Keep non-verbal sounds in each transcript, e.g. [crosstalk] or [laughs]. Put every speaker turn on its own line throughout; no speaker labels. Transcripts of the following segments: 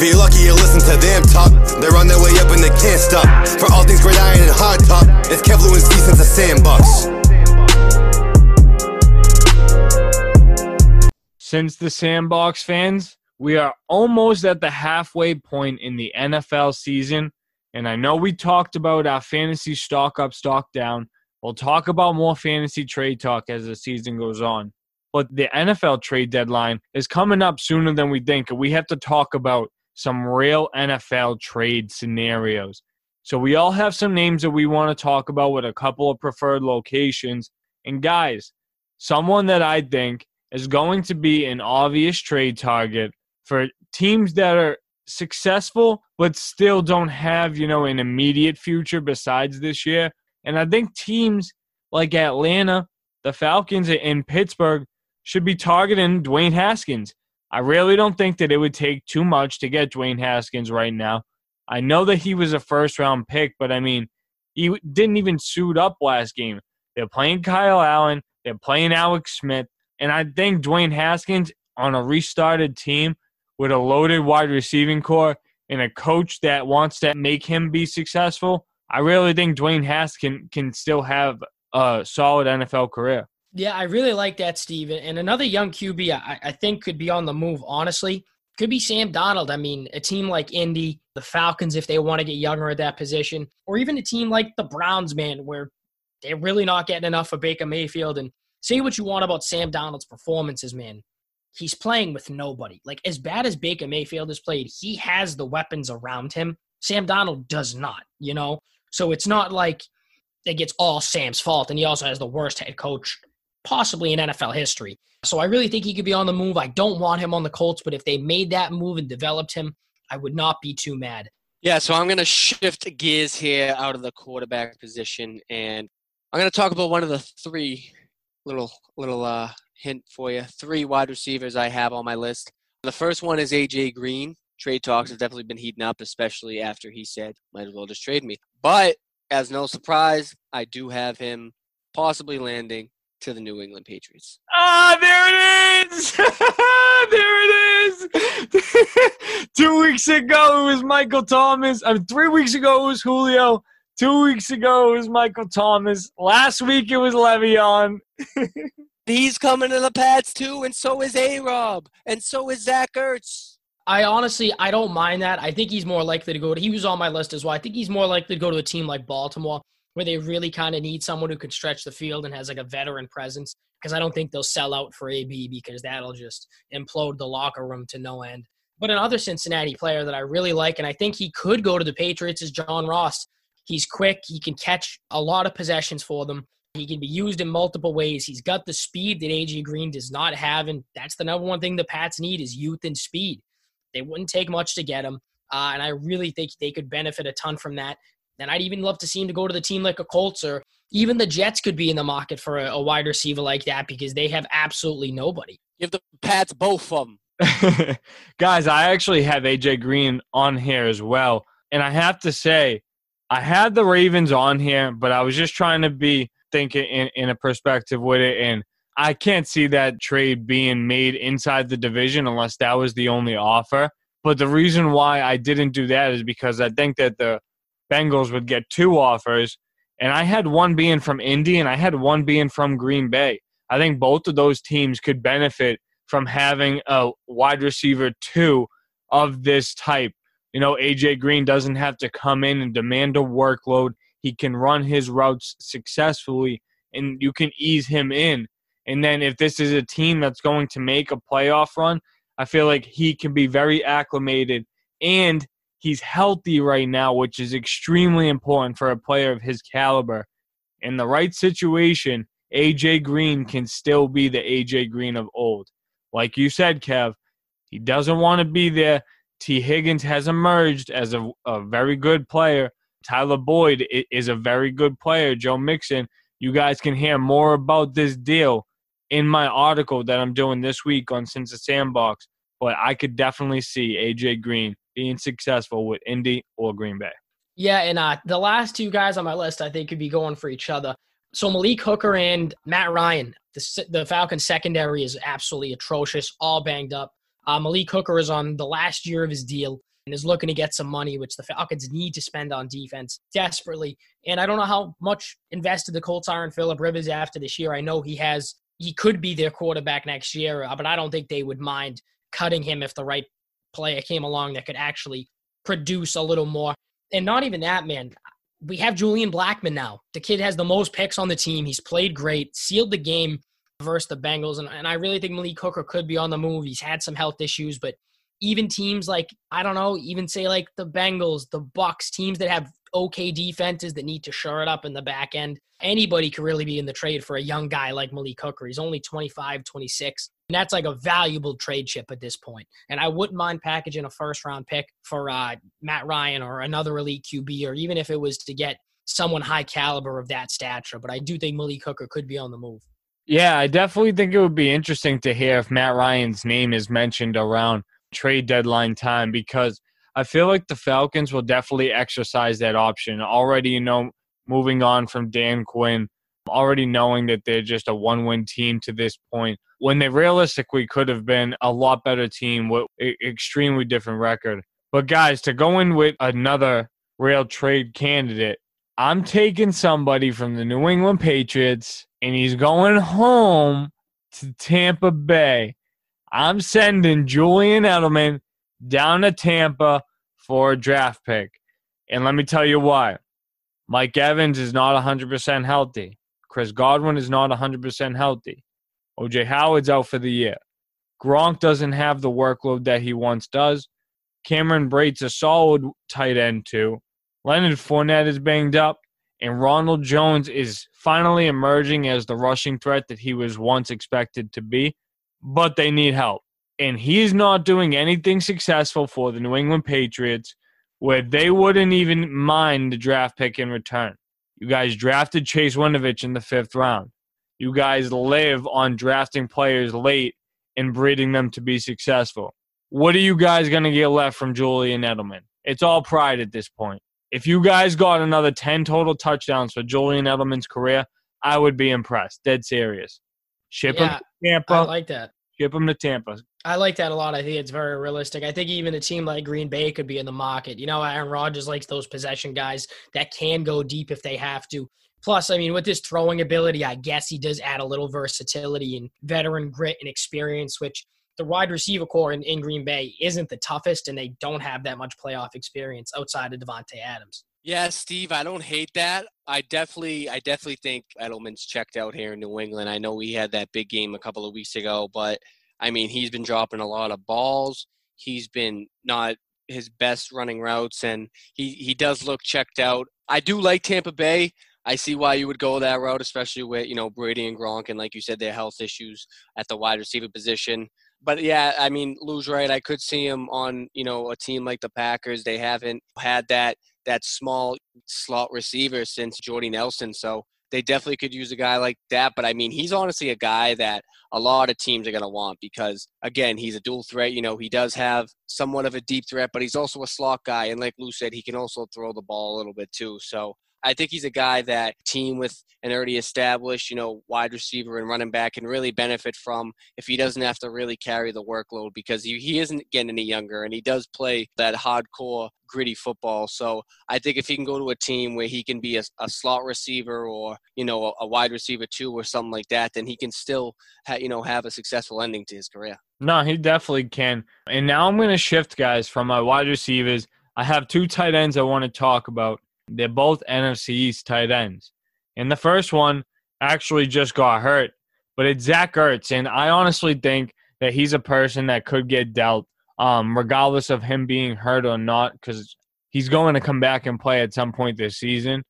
If you're lucky, you listen to them talk. They're on their way up and they can't stop. For all things gridiron and hard top, it's Kev Lewinsky since the sandbox.
Since the Sandbox fans, we are almost at the halfway point in the NFL season. And I know we talked about our fantasy stock up, stock down. We'll talk about more fantasy trade talk as the season goes on. But the NFL trade deadline is coming up sooner than we think. And we have to talk about some real NFL trade scenarios. So we all have some names that we want to talk about with a couple of preferred locations. And guys, someone that I think is going to be an obvious trade target for teams that are successful but still don't have, you know, an immediate future besides this year. And I think teams like Atlanta, the Falcons, and Pittsburgh should be targeting Dwayne Haskins. I really don't think that it would take too much to get Dwayne Haskins right now. I know that he was a first round pick, but I mean, he didn't even suit up last game. They're playing Kyle Allen, they're playing Alex Smith, and I think Dwayne Haskins on a restarted team with a loaded wide receiving core and a coach that wants to make him be successful, I really think Dwayne Haskins can still have a solid NFL career.
Yeah, I really like that, Steve. And another young QB I, I think could be on the move, honestly, could be Sam Darnold. I mean, a team like Indy, the Falcons, if they want to get younger at that position, or even a team like the Browns, man, where they're really not getting enough of Baker Mayfield. And say what you want about Sam Darnold's performances, man. He's playing with nobody. Like, as bad as Baker Mayfield has played, he has the weapons around him. Sam Darnold does not, you know? So it's not like it gets all Sam's fault. And he also has the worst head coach possibly in NFL history. So I really think he could be on the move. I don't want him on the Colts, but if they made that move and developed him, I would not be too mad.
Yeah, so I'm going to shift gears here out of the quarterback position, and I'm going to talk about one of the three little little uh, hint for you. Three wide receivers I have on my list. The first one is AJ Green. Trade talks have definitely been heating up, especially after he said, "Might as well just trade me." But as no surprise, I do have him possibly landing to the New England Patriots.
Ah, there it is! [laughs] there it is! [laughs] Two weeks ago it was Michael Thomas. I mean, three weeks ago it was Julio. Two weeks ago it was Michael Thomas. Last week it was Le'Veon. [laughs]
He's coming to the Pats too, and so is A Rob, and so is Zach Ertz.
I honestly, I don't mind that. I think he's more likely to go to. He was on my list as well. I think he's more likely to go to a team like Baltimore where they really kind of need someone who can stretch the field and has like a veteran presence. Because I don't think they'll sell out for AB because that'll just implode the locker room to no end. But another Cincinnati player that I really like, and I think he could go to the Patriots, is John Ross. He's quick. He can catch a lot of possessions for them. He can be used in multiple ways. He's got the speed that AJ Green does not have, and that's the number one thing the Pats need is youth and speed. They wouldn't take much to get him, uh, and I really think they could benefit a ton from that. And I'd even love to see him to go to the team like a Colts or even the Jets could be in the market for a, a wide receiver like that because they have absolutely nobody.
Give the Pats both of them. [laughs]
Guys, I actually have AJ Green on here as well. And I have to say, I had the Ravens on here, but I was just trying to be thinking in, in a perspective with it. And I can't see that trade being made inside the division unless that was the only offer. But the reason why I didn't do that is because I think that the Bengals would get two offers, and I had one being from Indy and I had one being from Green Bay. I think both of those teams could benefit from having a wide receiver two of this type. You know, AJ Green doesn't have to come in and demand a workload. He can run his routes successfully, and you can ease him in. And then if this is a team that's going to make a playoff run, I feel like he can be very acclimated and He's healthy right now, which is extremely important for a player of his caliber. In the right situation, AJ Green can still be the AJ Green of old. Like you said, Kev, he doesn't want to be there. Tee Higgins has emerged as a, a very good player. Tyler Boyd is a very good player. Joe Mixon, you guys can hear more about this deal in my article that I'm doing this week on Since the Sandbox. But I could definitely see AJ Green being successful with Indy or Green Bay.
Yeah, and uh, the last two guys on my list I think could be going for each other. So Malik Hooker and Matt Ryan, the, the Falcons secondary is absolutely atrocious, all banged up. Uh, Malik Hooker is on the last year of his deal and is looking to get some money, which the Falcons need to spend on defense desperately. And I don't know how much invested the Colts are in Philip Rivers after this year. I know he has he could be their quarterback next year, uh, but I don't think they would mind cutting him if the right player came along that could actually produce a little more. And not even that, man. We have Julian Blackmon now. The kid has the most picks on the team. He's played great, sealed the game versus the Bengals. And, and I really think Malik Hooker could be on the move. He's had some health issues, but even teams like I don't know, even say like the Bengals, the Bucks, teams that have okay defenses that need to shore it up in the back end. Anybody could really be in the trade for a young guy like Malik Hooker. He's only 25, 26. And that's like a valuable trade chip at this point. And I wouldn't mind packaging a first round pick for uh, Matt Ryan or another elite QB, or even if it was to get someone high caliber of that stature. But I do think Malik Hooker could be on the move.
Yeah, I definitely think it would be interesting to hear if Matt Ryan's name is mentioned around trade deadline time because I feel like the Falcons will definitely exercise that option. Already, you know, moving on from Dan Quinn, already knowing that they're just a one win team to this point, when they realistically could have been a lot better team with extremely different record. But, guys, to go in with another real trade candidate, I'm taking somebody from the New England Patriots and he's going home to Tampa Bay. I'm sending Julian Edelman down to Tampa for a draft pick. And let me tell you why. Mike Evans is not 100% healthy. Chris Godwin is not 100% healthy. OJ Howard's out for the year. Gronk doesn't have the workload that he once does. Cameron Brate's a solid tight end, too. Leonard Fournette is banged up. And Ronald Jones is finally emerging as the rushing threat that he was once expected to be but they need help. And he's not doing anything successful for the New England Patriots where they wouldn't even mind the draft pick in return. You guys drafted Chase Winovich in the fifth round. You guys live on drafting players late and breeding them to be successful. What are you guys going to get left from Julian Edelman? It's all pride at this point. If you guys got another 10 total touchdowns for Julian Edelman's career, I would be impressed. Dead serious. Ship yeah, him to Tampa. I
like that.
Ship him to Tampa.
I like that a lot. I think it's very realistic. I think even a team like Green Bay could be in the market. You know, Aaron Rodgers likes those possession guys that can go deep if they have to. Plus, I mean, with his throwing ability, I guess he does add a little versatility and veteran grit and experience, which the wide receiver core in, in Green Bay isn't the toughest, and they don't have that much playoff experience outside of Davante Adams.
Yeah, Steve, I don't hate that. I definitely, I definitely think Edelman's checked out here in New England. I know we had that big game a couple of weeks ago, but I mean, he's been dropping a lot of balls. He's been not his best running routes, and he he does look checked out. I do like Tampa Bay. I see why you would go that route, especially with you know Brady and Gronk, and like you said, their health issues at the wide receiver position but yeah, I mean, Lou's right. I could see him on you know a team like the Packers. They haven't had that that small slot receiver since Jordy Nelson, so they definitely could use a guy like that. But I mean, he's honestly a guy that a lot of teams are going to want because, again, he's a dual threat. You know, he does have somewhat of a deep threat, but he's also a slot guy. And like Lou said, he can also throw the ball a little bit too. So I think he's a guy that team with an already established, you know, wide receiver and running back can really benefit from if he doesn't have to really carry the workload because he, he isn't getting any younger and he does play that hardcore gritty football. So I think if he can go to a team where he can be a, a slot receiver or you know a, a, wide receiver too or something like that, then he can still ha- you know have a successful ending to his career.
No, he definitely can. And now I'm going to shift guys from my wide receivers. I have two tight ends I want to talk about. They're both NFC East tight ends. And the first one actually just got hurt, but it's Zach Ertz. And I honestly think that he's a person that could get dealt, um, regardless of him being hurt or not, because he's going to come back and play at some point this season.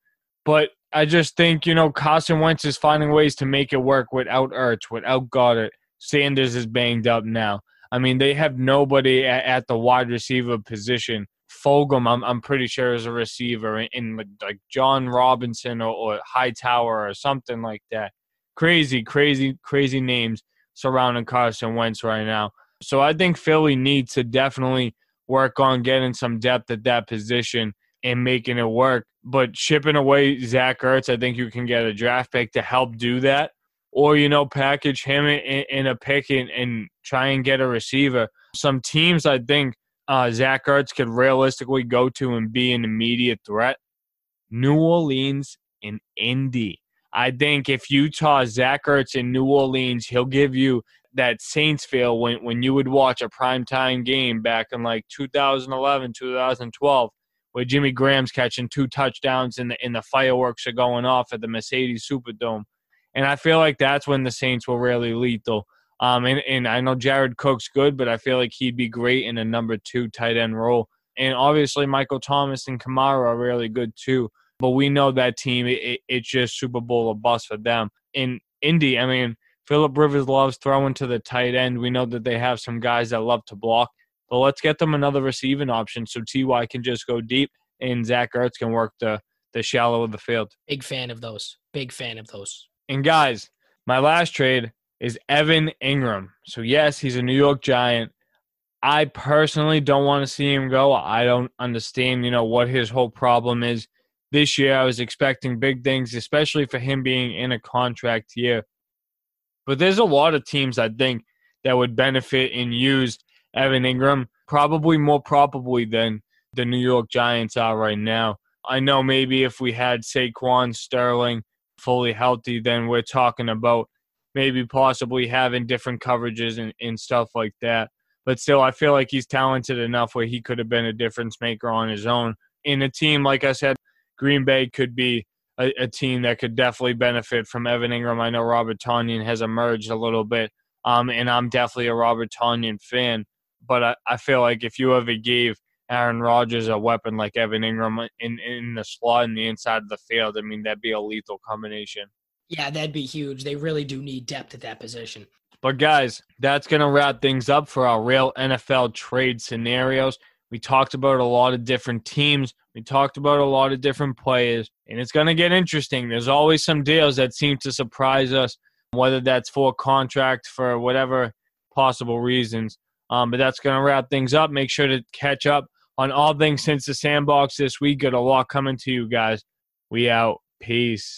But I just think, you know, Carson Wentz is finding ways to make it work without Ertz, without Goedert. Sanders is banged up now. I mean, they have nobody at, at the wide receiver position Fulgham, I'm, I'm pretty sure is a receiver in, in like John Robinson or, or Hightower or something like that. Crazy, crazy, crazy names surrounding Carson Wentz right now. So I think Philly needs to definitely work on getting some depth at that position and making it work. But shipping away Zach Ertz, I think you can get a draft pick to help do that. or you know package him in, in a pick and, and, try and get a receiver. Some teams I think uh, Zach Ertz could realistically go to and be an immediate threat. New Orleans and Indy. I think if you toss Zach Ertz in New Orleans, he'll give you that Saints feel when, when you would watch a primetime game back in like 2011, 2012, where Jimmy Graham's catching two touchdowns and the, and the fireworks are going off at the Mercedes Superdome. And I feel like that's when the Saints were really lethal. Um, and, and I know Jared Cook's good, but I feel like he'd be great in a number two tight end role. And obviously, Michael Thomas and Kamara are really good too. But we know that team, it, it's just Super Bowl or bust for them. In Indy, I mean, Philip Rivers loves throwing to the tight end. We know that they have some guys that love to block. But let's get them another receiving option so Ty can just go deep and Zach Ertz can work the the shallow of the field.
Big fan of those. Big fan of those.
And guys, my last trade is Evan Engram. So yes, he's a New York Giant. I personally don't want to see him go. I don't understand, you know, what his whole problem is. This year I was expecting big things, especially for him being in a contract year. But there's a lot of teams I think that would benefit and use Evan Engram, probably more probably than the New York Giants are right now. I know maybe if we had Saquon Sterling fully healthy, then we're talking about maybe possibly having different coverages and, and stuff like that. But still, I feel like he's talented enough where he could have been a difference maker on his own. In a team, like I said, Green Bay could be a, a team that could definitely benefit from Evan Engram. I know Robert Tonyan has emerged a little bit, um, and I'm definitely a Robert Tonyan fan. But I, I feel like if you ever gave Aaron Rodgers a weapon like Evan Engram in in the slot in the inside of the field, I mean that'd be a lethal combination.
Yeah, that'd be huge. They really do need depth at that position.
But guys, that's gonna wrap things up for our real NFL trade scenarios. We talked about a lot of different teams. We talked about a lot of different players, and it's going to get interesting. There's always some deals that seem to surprise us, whether that's for contract for whatever possible reasons. Um, but that's going to wrap things up. Make sure to catch up on all things since the sandbox this week. Got a lot coming to you guys. We out. Peace.